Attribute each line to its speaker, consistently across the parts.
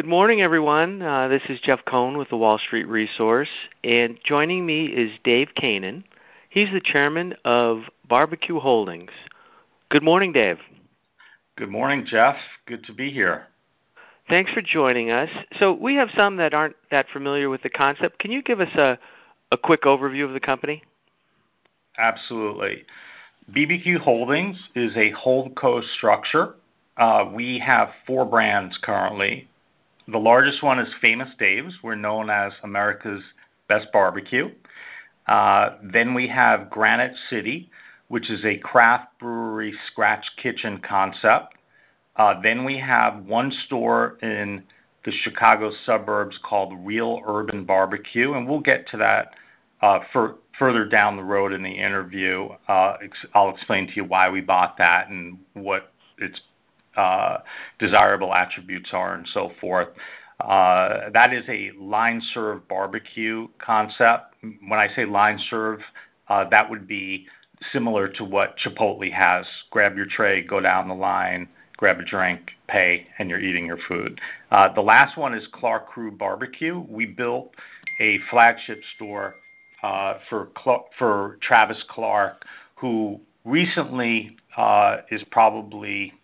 Speaker 1: Good morning, everyone. Uh, this is Jeff Cohn with the Wall Street Resource, and joining me is Dave Kanen. He's the chairman of Barbecue Holdings. Good morning, Dave.
Speaker 2: Good morning, Jeff. Good to be here.
Speaker 1: Thanks for joining us. So, we have some that aren't that familiar with the concept. Can you give us a, a quick overview of the company?
Speaker 2: Absolutely. BBQ Holdings is a holdco structure. Uh, we have four brands currently the largest one is Famous Dave's. We're known as America's Best Barbecue. Uh, then we have Granite City, which is a craft brewery scratch kitchen concept. Uh, then we have one store in the Chicago suburbs called Real Urban Barbecue, and we'll get to that uh, for, further down the road in the interview. Uh, ex- I'll explain to you why we bought that and what its desirable attributes are and so forth. Uh, that is a line serve barbecue concept. When I say line serve, uh, that would be similar to what Chipotle has. Grab your tray, go down the line, grab a drink, pay, and you're eating your food. Uh, the last one is Clark Crew Barbecue. We built a flagship store uh, for for Travis Clark, who recently uh, is probably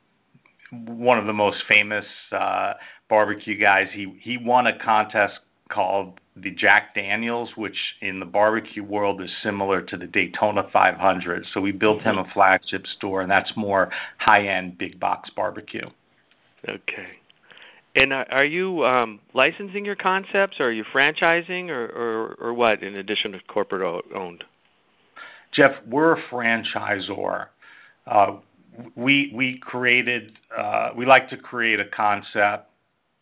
Speaker 2: one of the most famous uh, barbecue guys. He he won a contest called the Jack Daniels, which in the barbecue world is similar to the Daytona 500. So we built him a mm-hmm. flagship store, and that's more high-end big box barbecue.
Speaker 1: Okay. And are you um, licensing your concepts, or are you franchising, or, or, or what? In addition to corporate owned.
Speaker 2: Jeff, we're a franchisor. Uh, we we created uh, we like to create a concept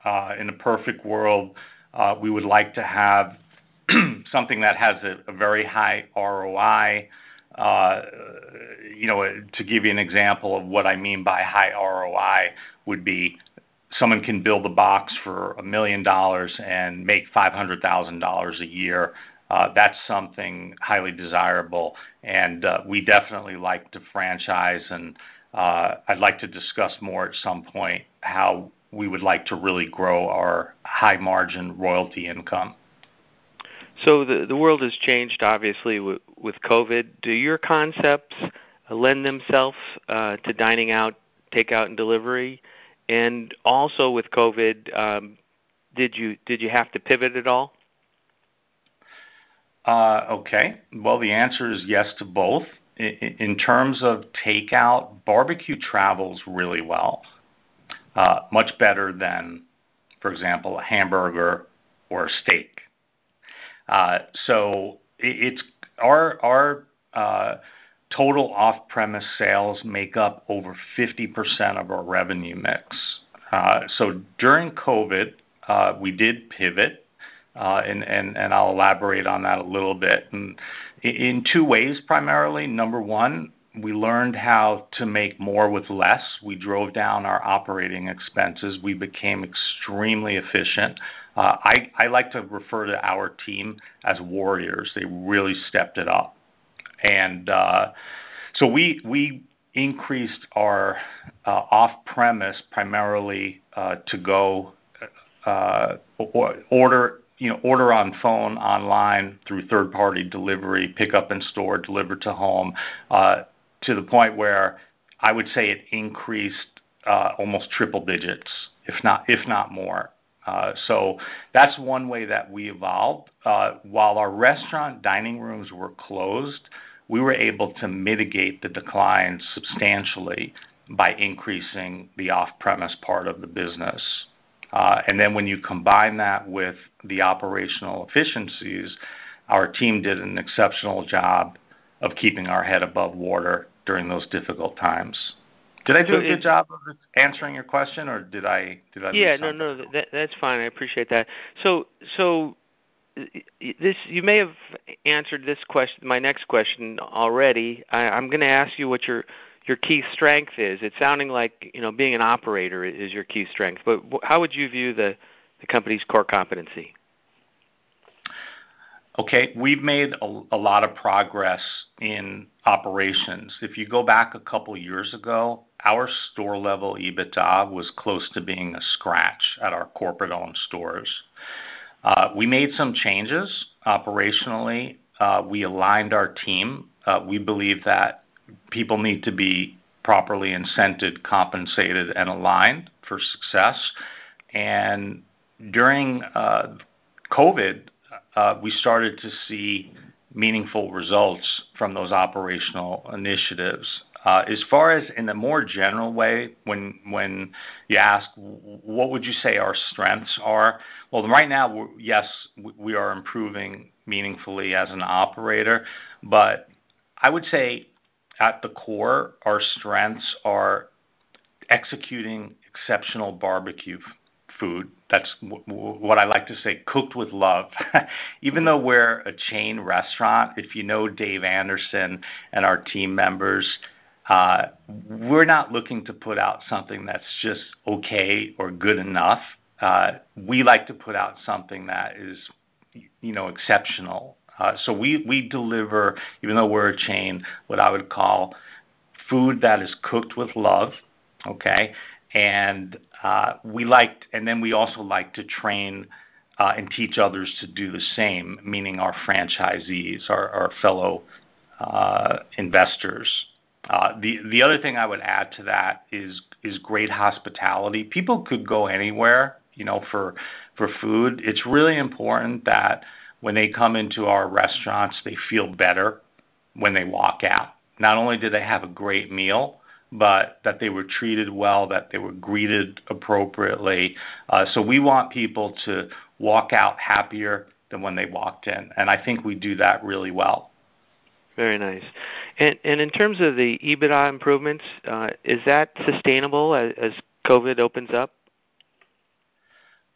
Speaker 2: uh, in a perfect world uh, we would like to have something that has a, a very high ROI. Uh, you know, to give you an example of what I mean by high ROI would be someone can build a box for a million dollars and make five hundred thousand dollars a year. Uh, that's something highly desirable, and uh, we definitely like to franchise and I'd like to discuss more at some point how we would like to really grow our high margin royalty income.
Speaker 1: So the the world has changed obviously with, with COVID. Do your concepts lend themselves uh, to dining out, takeout, and delivery? And also with COVID, um, did you did you have to pivot at all?
Speaker 2: Uh, okay. Well, the answer is yes to both in terms of takeout, barbecue travels really well, uh, much better than, for example, a hamburger or a steak. Uh, so it's our uh, total off-premise sales make up over 50% of our revenue mix. So during COVID, we did pivot and I'll elaborate on that a little bit. In two ways, primarily. Number one, we learned how to make more with less. We drove down our operating expenses. We became extremely efficient. Uh, I like to refer to our team as warriors. They really stepped it up. And uh, so we increased our off-premise primarily to go order you know, order on phone, online, through third-party delivery, pick up in store, delivered to home, uh, to the point where I would say it increased uh, almost triple digits, if not more. Uh, so that's one way that we evolved. While our restaurant dining rooms were closed, we were able to mitigate the decline substantially by increasing the off-premise part of the business. Uh, and then when you combine that with the operational efficiencies, our team did an exceptional job of keeping our head above water during those difficult times. Did I do a good job of answering your question, or did I? Did I?
Speaker 1: Yeah, no, no, that's fine. I appreciate that. So, so this you may have answered this question, my next question already. I'm going to ask you what your your key strength is. It's sounding like you know being an operator is your key strength, but how would you view the the company's core competency?
Speaker 2: Okay. We've made a lot of progress in operations. If you go back a couple years ago, our store-level EBITDA was close to being a scratch at our corporate-owned stores. Uh, we made some changes operationally. Uh, we aligned our team. Uh, we believe that people need to be properly incented, compensated, and aligned for success. And during uh, COVID, uh, we started to see meaningful results from those operational initiatives. Uh, as far as in a more general way, when you ask what would you say our strengths are? Well, right now, yes, we are improving meaningfully as an operator. But I would say at the core, our strengths are executing exceptional barbecue food. That's what I like to say, cooked with love. Even though we're a chain restaurant, if you know Dave Anderson and our team members, uh, we're not looking to put out something that's just okay or good enough. Uh, we like to put out something that is, you know, exceptional. Uh, we we deliver, even though we're a chain, what I would call food that is cooked with love, okay? And uh we also like to train uh, and teach others to do the same, meaning our franchisees, our fellow uh, investors. The other thing I would add to that is great hospitality. People could go anywhere, you know, for food. It's really important that when they come into our restaurants, they feel better when they walk out. Not only do they have a great meal, but that they were treated well, that they were greeted appropriately. Uh, so we want people to walk out happier than when they walked in, and I think we do that really well.
Speaker 1: Very nice. And in terms of the EBITDA improvements, is that sustainable as COVID opens up?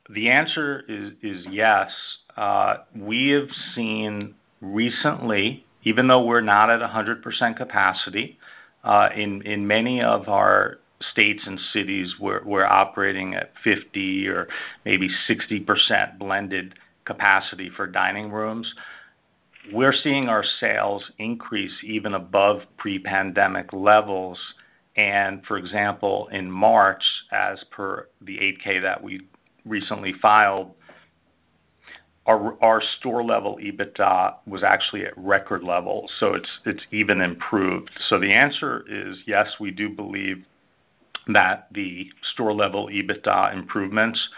Speaker 2: The answer is yes. Uh, we have seen recently, even though we're not at 100% capacity, uh, in many of our states and cities, we're operating at 50 or maybe 60% blended capacity for dining rooms. We're seeing our sales increase even above pre-pandemic levels. And for example, in March, as per the 8-K that we recently filed, our store-level EBITDA was actually at record levels, so it's even improved. So the answer is yes, we do believe that the store-level EBITDA improvements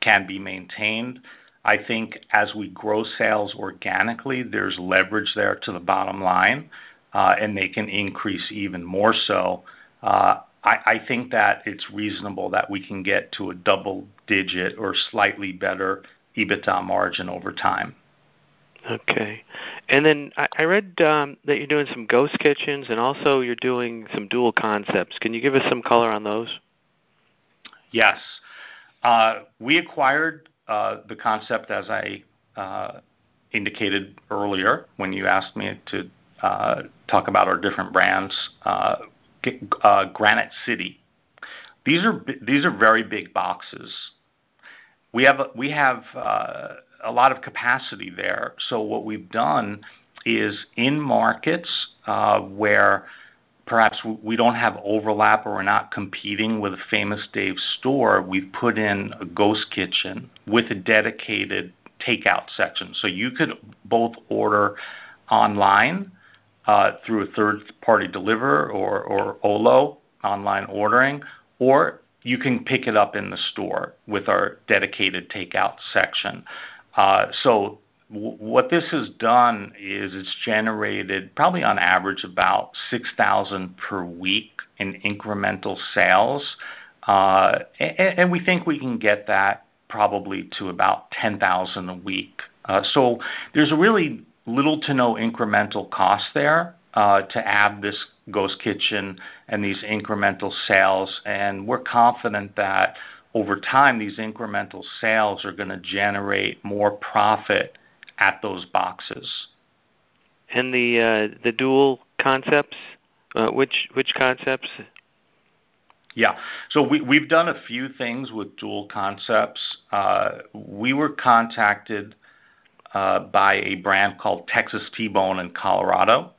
Speaker 2: can be maintained. I think as we grow sales organically, there's leverage there to the bottom line, uh, and they can increase even more so. Uh, I think that it's reasonable that we can get to a double-digit or slightly better EBITDA margin over time.
Speaker 1: Okay. And then I read um, that you're doing some ghost kitchens and also you're doing some dual concepts. Can you give us some color on those?
Speaker 2: Yes. Uh, we acquired uh, the concept as I uh, indicated earlier when you asked me to talk about our different brands, Granite City. These are very big boxes. We have uh, a lot of capacity there. So what we've done is in markets uh, where perhaps we don't have overlap or we're not competing with a Famous Dave's store, we've put in a ghost kitchen with a dedicated takeout section. So you could both order online uh, through a third-party deliverer or Olo online ordering, or you can pick it up in the store with our dedicated takeout section. Uh, so what this has done is it's generated probably on average about 6,000 per week in incremental sales. Uh, and we think we can get that probably to about 10,000 a week. Uh, so there's really little to no incremental cost there Uh, to add this ghost kitchen and these incremental sales. And we're confident that over time, these incremental sales are gonna generate more profit at those boxes.
Speaker 1: And the uh, dual concepts, uh, which concepts?
Speaker 2: Yeah. So We've done a few things with dual concepts. We were contacted uh, by a brand called Texas T-Bone in Colorado,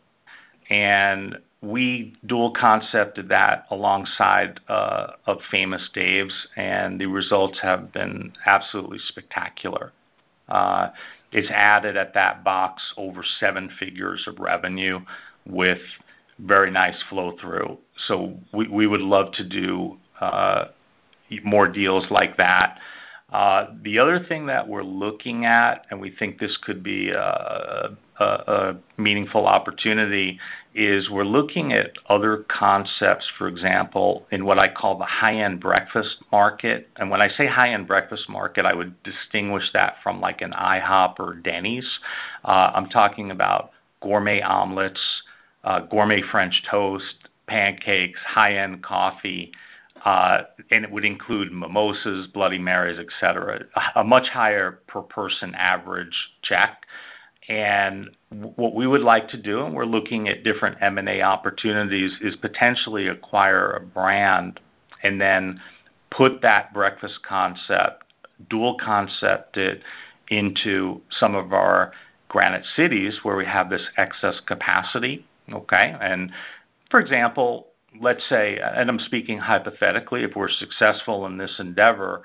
Speaker 2: and we dual concepted that alongside uh, of Famous Dave's, and the results have been absolutely spectacular. Uh, it's added at that box over seven figures of revenue with very nice flow through. So we, we would love to do uh, more deals like that. Uh, the other thing that we're looking at, and we think this could be a, a, meaningful opportunity, is we're looking at other concepts, for example, in what I call the high-end breakfast market. And when I say high-end breakfast market, I would distinguish that from like an IHOP or Denny's. Uh, I'm talking about gourmet omelets, uh, gourmet French toast, pancakes, high-end coffee, uh, and it would include mimosas, Bloody Marys, etc. A much higher per person average check. And what we would like to do, and we're looking at different M&A opportunities, is potentially acquire a brand and then put that breakfast concept, dual concept it into some of our Granite cities where we have this excess capacity. Okay, and for example, let's say, and I'm speaking hypothetically, if we're successful in this endeavor,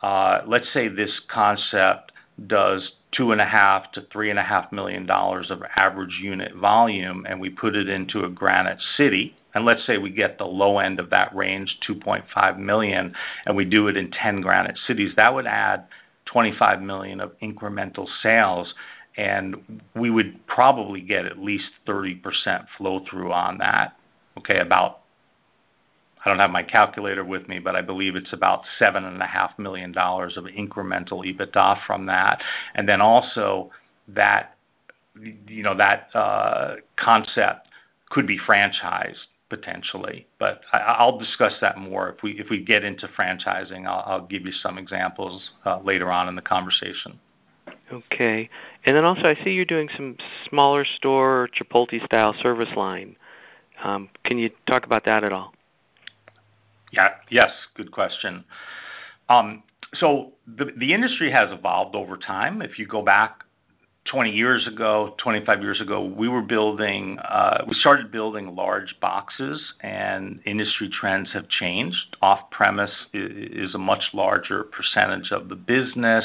Speaker 2: uh, let's say this concept does two and a half to three and a half million dollars of average unit volume, and we put it into a Granite City, and let's say we get the low end of that range, 2.5 million, and we do it in 10 Granite Cities, that would add 25 million of incremental sales, and we would probably get at least 30% flow through on that. Okay, about I don't have my calculator with me, but I believe it's about $7.5 million of incremental EBITDA from that. And then also that, you know, that uh, concept could be franchised potentially. But I, will discuss that more if we if we get into franchising. I'll, I'll give you some examples uh, later on in the conversation.
Speaker 1: Okay, and then also I see you're doing some smaller store Chipotle style service line. Um, can you talk about that at all?
Speaker 2: Yeah. Yes, good question. Um, so the industry has evolved over time. If you go back 20 years ago, 25 years ago, we were building, uh, we started building large boxes, and industry trends have changed. Off-premise is a much larger percentage of the business,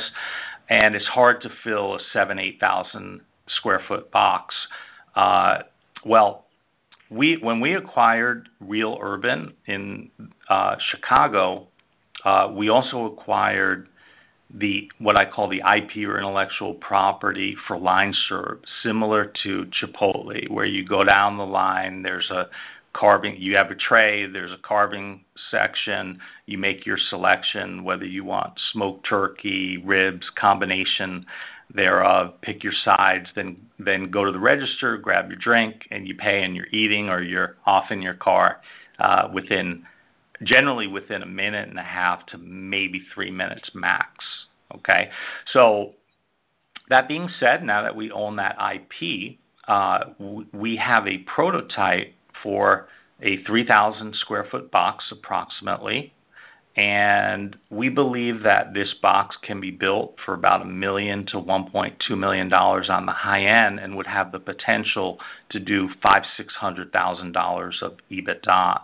Speaker 2: and it's hard to fill a 7,000, 8,000 square foot box. Uh, well, we when we acquired Real Urban in uh, Chicago, uh, we also acquired the what I call the IP or intellectual property for line serve, similar to Chipotle, where you go down the line. There's a carving. You have a tray. There's a carving section. You make your selection, whether you want smoked turkey, ribs, combination thereof, pick your sides, then then go to the register, grab your drink, and you pay, and you're eating or you're off in your car uh, within generally within a minute and a half to maybe three minutes max. Okay, so that being said, now that we own that IP, uh, we have a prototype for a 3,000 square foot box approximately and we believe that this box can be built for about a million to 1.2 million dollars on the high end, and would have the potential to do five, six hundred thousand dollars of EBITDA.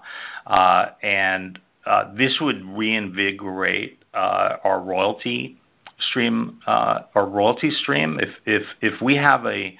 Speaker 2: Uh, and uh, this would reinvigorate uh, our royalty stream, our royalty stream. If if if we have a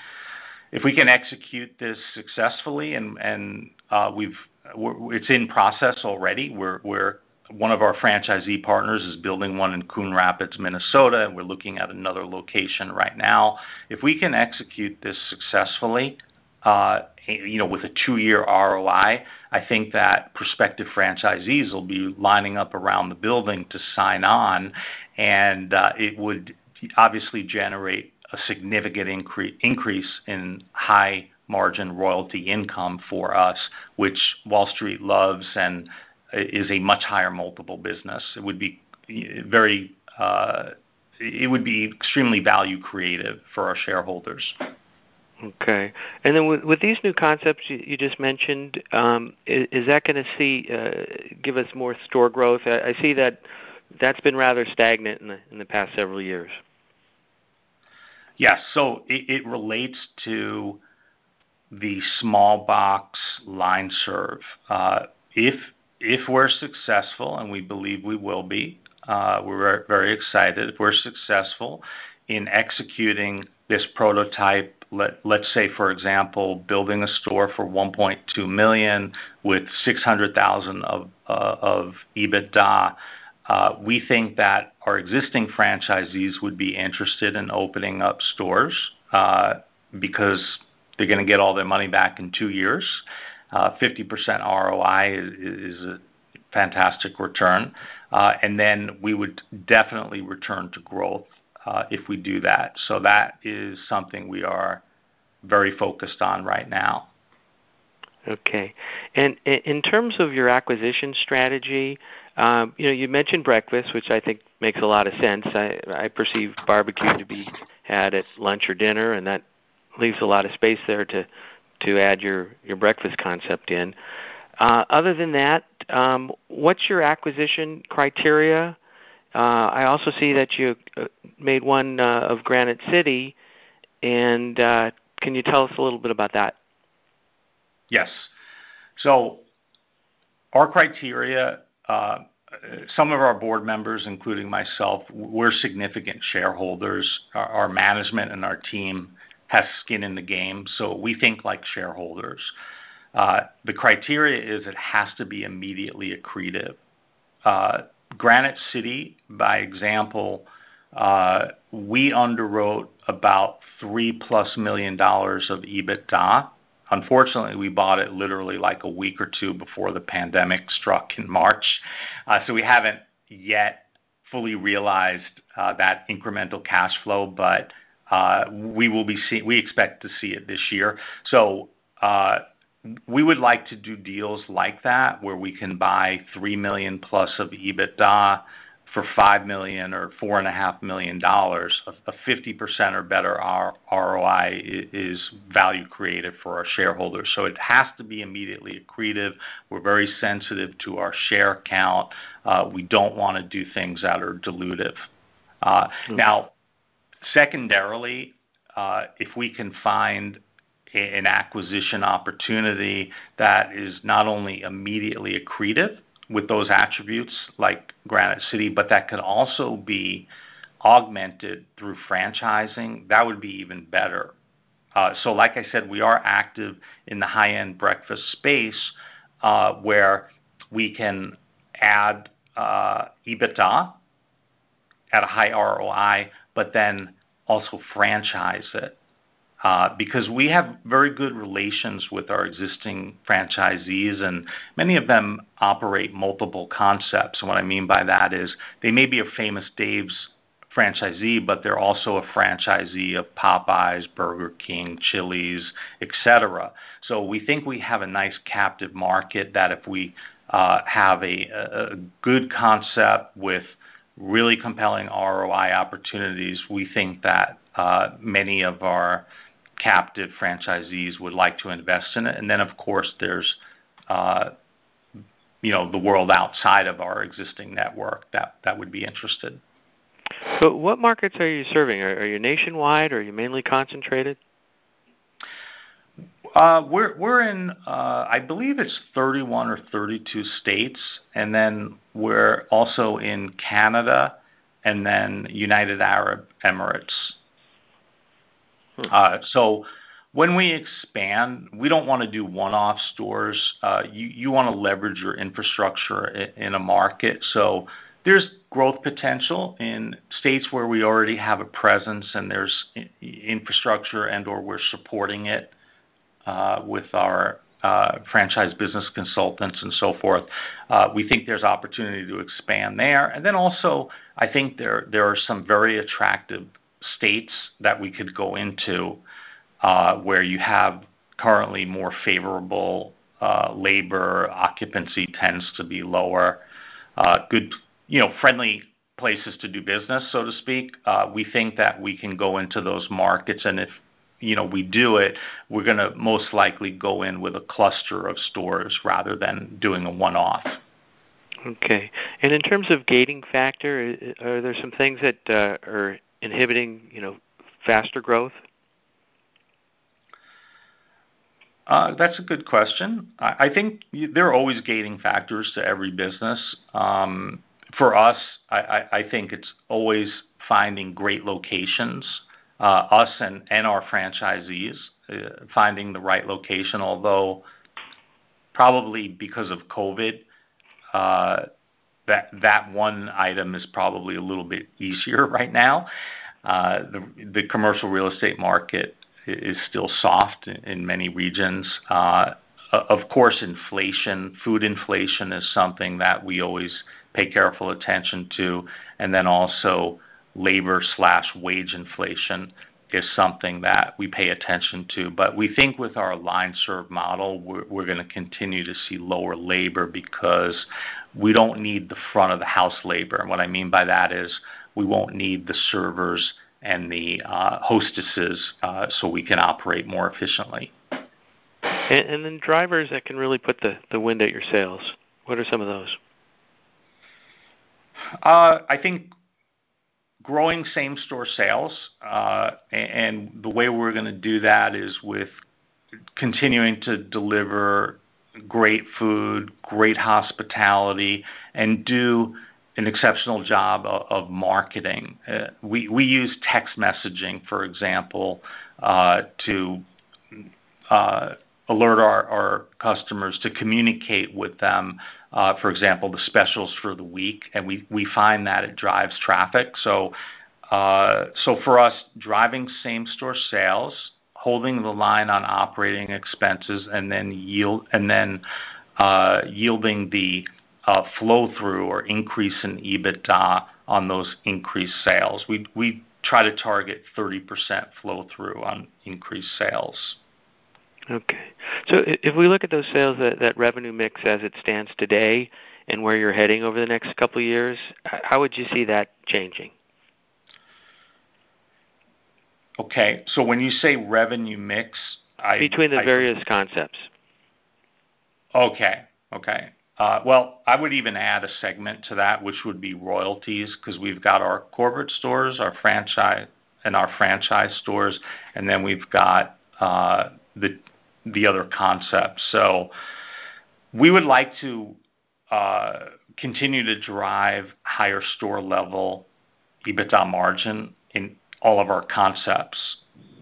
Speaker 2: if we can execute this successfully, and and we've it's in process already. We're we're one of our franchisee partners is building one in Coon Rapids, Minnesota, and we're looking at another location right now. If we can execute this successfully, uh, you know, with a two-year ROI, I think that prospective franchisees will be lining up around the building to sign on, and uh, it would obviously generate a significant incre- increase in high margin royalty income for us, which Wall Street loves and is a much higher multiple business. It would be very, uh, it would be extremely value creative for our shareholders.
Speaker 1: Okay. And then with, with these new concepts you, just mentioned, um, is, is, that going to see uh, give us more store growth? I, I, see that that's been rather stagnant in the in the past several years.
Speaker 2: Yes. So it, it relates to the small box line serve. Uh, if if we're successful, and we believe we will be, uh, we're very excited. If we're successful in executing this prototype, let, let's say, for example, building a store for 1.2 million with 600,000 of uh, of EBITDA. Uh, we think that our existing franchisees would be interested in opening up stores because they're going to get all their money back in two years. Uh, 50% ROI is, a fantastic return. Uh, and then we would definitely return to growth uh, if we do that. So that is something we are very focused on right now.
Speaker 1: Okay. And in terms of your acquisition strategy, um, you mentioned breakfast, which I think makes a lot of sense. I perceive barbecue to be had at lunch or dinner, and that leaves a lot of space there to to add your your breakfast concept in. Uh, other than that, um, what's your acquisition criteria? Uh, I also see that you uh, made one uh, of Granite City, and uh, can you tell us a little bit about that?
Speaker 2: Yes. So our criteria, uh, some of our board members, including myself, we're significant shareholders. Our, our management and our team has skin in the game, so we think like shareholders. Uh, the criteria is it has to be immediately accretive. Uh, Granite City, by example, uh, we underwrote about three plus million dollars of EBITDA. Unfortunately, we bought it literally like a week or two before the pandemic struck in March. So we haven't yet fully realized that incremental cash flow, but we will be see we expect to see it this year. So we would like to do deals like that, where we can buy 3 million plus of EBITDA for 5 million or $4.5 million. A 50% or better ROI is value creative for our shareholders. So it has to be immediately accretive. We're very sensitive to our share count. Uh, we don't want to do things that are dilutive. Uh, now, secondarily, uh, if we can find an acquisition opportunity that is not only immediately accretive with those attributes like Granite City, but that could also be augmented through franchising, that would be even better. Uh, so, like I said, we are active in the high-end breakfast space uh, where we can add EBITDA at a high ROI, but then also franchise it. Uh, because we have very good relations with our existing franchisees, and many of them operate multiple concepts. And what I mean by that is they may be a Famous Dave's franchisee, but they're also a franchisee of Popeyes, Burger King, Chili's, etc. So we think we have a nice captive market that if we uh, have a, a good concept with really compelling ROI opportunities, we think that uh, many of our captive franchisees would like to invest in it. And then, of course, there's uh, you know the world outside of our existing network that would be interested.
Speaker 1: What markets are you serving? Are, are you nationwide? Or are you mainly concentrated?
Speaker 2: Uh, we're we're in uh, I believe it's 31 or 32 states, and then we're also in Canada, and then United Arab Emirates. Hmm. Uh, so when we expand, we don't want to do one-off stores. Uh, you you want to leverage your infrastructure in a market. So there's growth potential in states where we already have a presence and there's infrastructure and/or we're supporting it with our franchise business consultants and so forth. We think there's opportunity to expand there. And then also, I think there there are some very attractive states that we could go into uh, where you have currently more favorable uh, labor, occupancy tends to be lower, uh, good, you know, friendly places to do business, so to speak. We think that we can go into those markets, and if, you know, we do it, we're gonna most likely go in with a cluster of stores rather than doing a one-off.
Speaker 1: Okay. And in terms of gating factor, are there some things that uh, are inhibiting, you know, faster growth?
Speaker 2: Uh, that's a good question. I think there are always gating factors to every business. Um, for us, I think it's always finding great locations, Uh, us and our franchisees uh, finding the right location. Although probably because of COVID, uh, that one item is probably a little bit easier right now. The commercial real estate market is still soft in many regions. Of course, inflation, food inflation is something that we always pay careful attention to, and then also labor/wage inflation is something that we pay attention to. But we think with our line serve model, we're gonna continue to see lower labor because we don't need the front of the house labor. And what I mean by that is we won't need the servers and the uh, hostesses, uh, so we can operate more efficiently.
Speaker 1: And and then drivers that can really put the wind at your sails, what are some of those?
Speaker 2: Uh, I think growing same-store sales, and the way we're gonna do that is with continuing to deliver great food, great hospitality, and do an exceptional job of marketing. Uh, we use text messaging, for example, uh, to uh, alert our customers to communicate with them, for example, the specials for the week, and we we find that it drives traffic. So, uh, so for us, driving same-store sales, holding the line on operating expenses, and then yield and then uh, yielding the uh, flow-through or increase in EBITDA on those increased sales. We we try to target 30% flow-through on increased sales.
Speaker 1: Okay. So if we look at those sales, that revenue mix as it stands today and where you're heading over the next couple of years, how would you see that changing?
Speaker 2: Okay. So when you say revenue mix,
Speaker 1: Between the various concepts. Okay. Okay.
Speaker 2: Uh, well, I would even add a segment to that, which would be royalties, 'cause we've got our corporate stores, our franchise and our franchise stores, and then we've got the other concepts. So we would like to uh, continue to drive higher store level EBITDA margin in all of our concepts.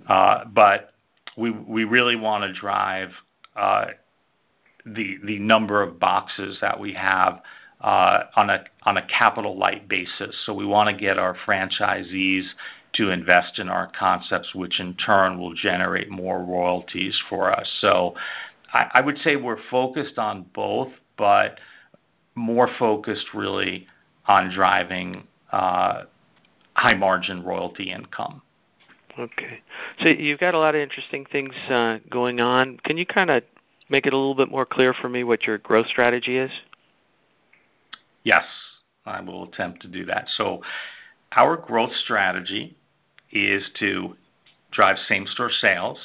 Speaker 2: Uh, but we we really wanna drive uh, the the number of boxes that we have uh, on a on a capital light basis. So we wanna get our franchisees to invest in our concepts, which in turn will generate more royalties for us. So I would say we're focused on both, but more focused really on driving uh, high margin royalty income.
Speaker 1: Okay. So you've got a lot of interesting things uh, going on. Can you kinda make it a little bit more clear for me what your growth strategy is?
Speaker 2: Yes, I will attempt to do that. So our growth strategy is to drive same-store sales,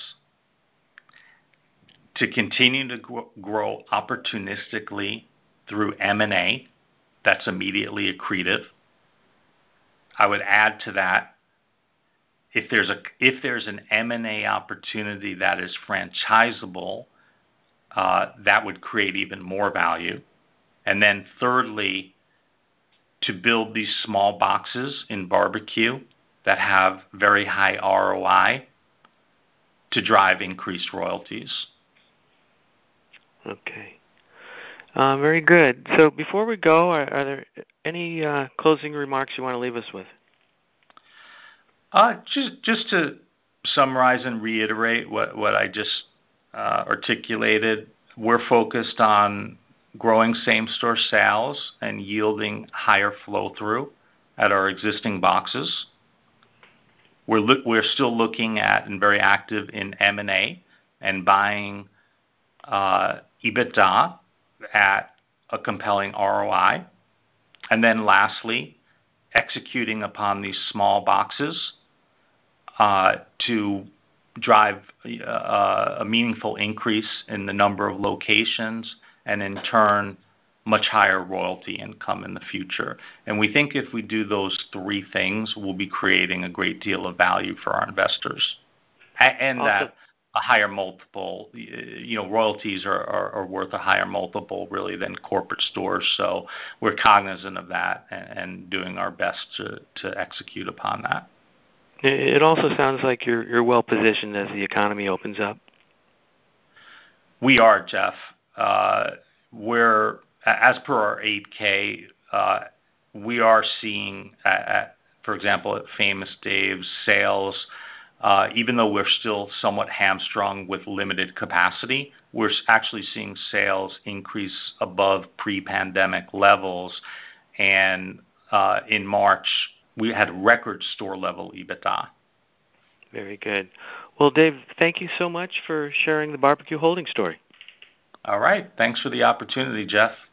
Speaker 2: to continue to grow opportunistically through M&A that's immediately accretive. I would add to that, if there's an M&A opportunity that is franchisable, uh, that would create even more value. And then thirdly, to build these small boxes in barbecue that have very high ROI to drive increased royalties.
Speaker 1: Okay. Uh, very good. So before we go, are there any uh, closing remarks you wanna leave us with?
Speaker 2: Uh, just just to summarize and reiterate what I just articulated. We're focused on growing same-store sales and yielding higher flow-through at our existing boxes. We're still looking at and very active in M&A and buying uh, EBITDA at a compelling ROI. And then lastly, executing upon these small boxes uh, to drive uh, a meaningful increase in the number of locations and in turn much higher royalty income in the future. And we think if we do those three things, we'll be creating a great deal of value for our investors. And that a higher multiple, you know, royalties are worth a higher multiple really than corporate stores. So we're cognizant of that and doing our best to execute upon that.
Speaker 1: It also sounds like you're well positioned as the economy opens up.
Speaker 2: We are, Jeff. Uh, we're as per our 8-K, uh, we are seeing, uh, uh, for example, at Famous Dave's sales, even though we're still somewhat hamstrung with limited capacity, we're actually seeing sales increase above pre-pandemic levels. And uh in March, we had record store-level EBITDA.
Speaker 1: Very good. Well, Dave, thank you so much for sharing the BBQ Holdings story.
Speaker 2: All right. Thanks for the opportunity, Jeff.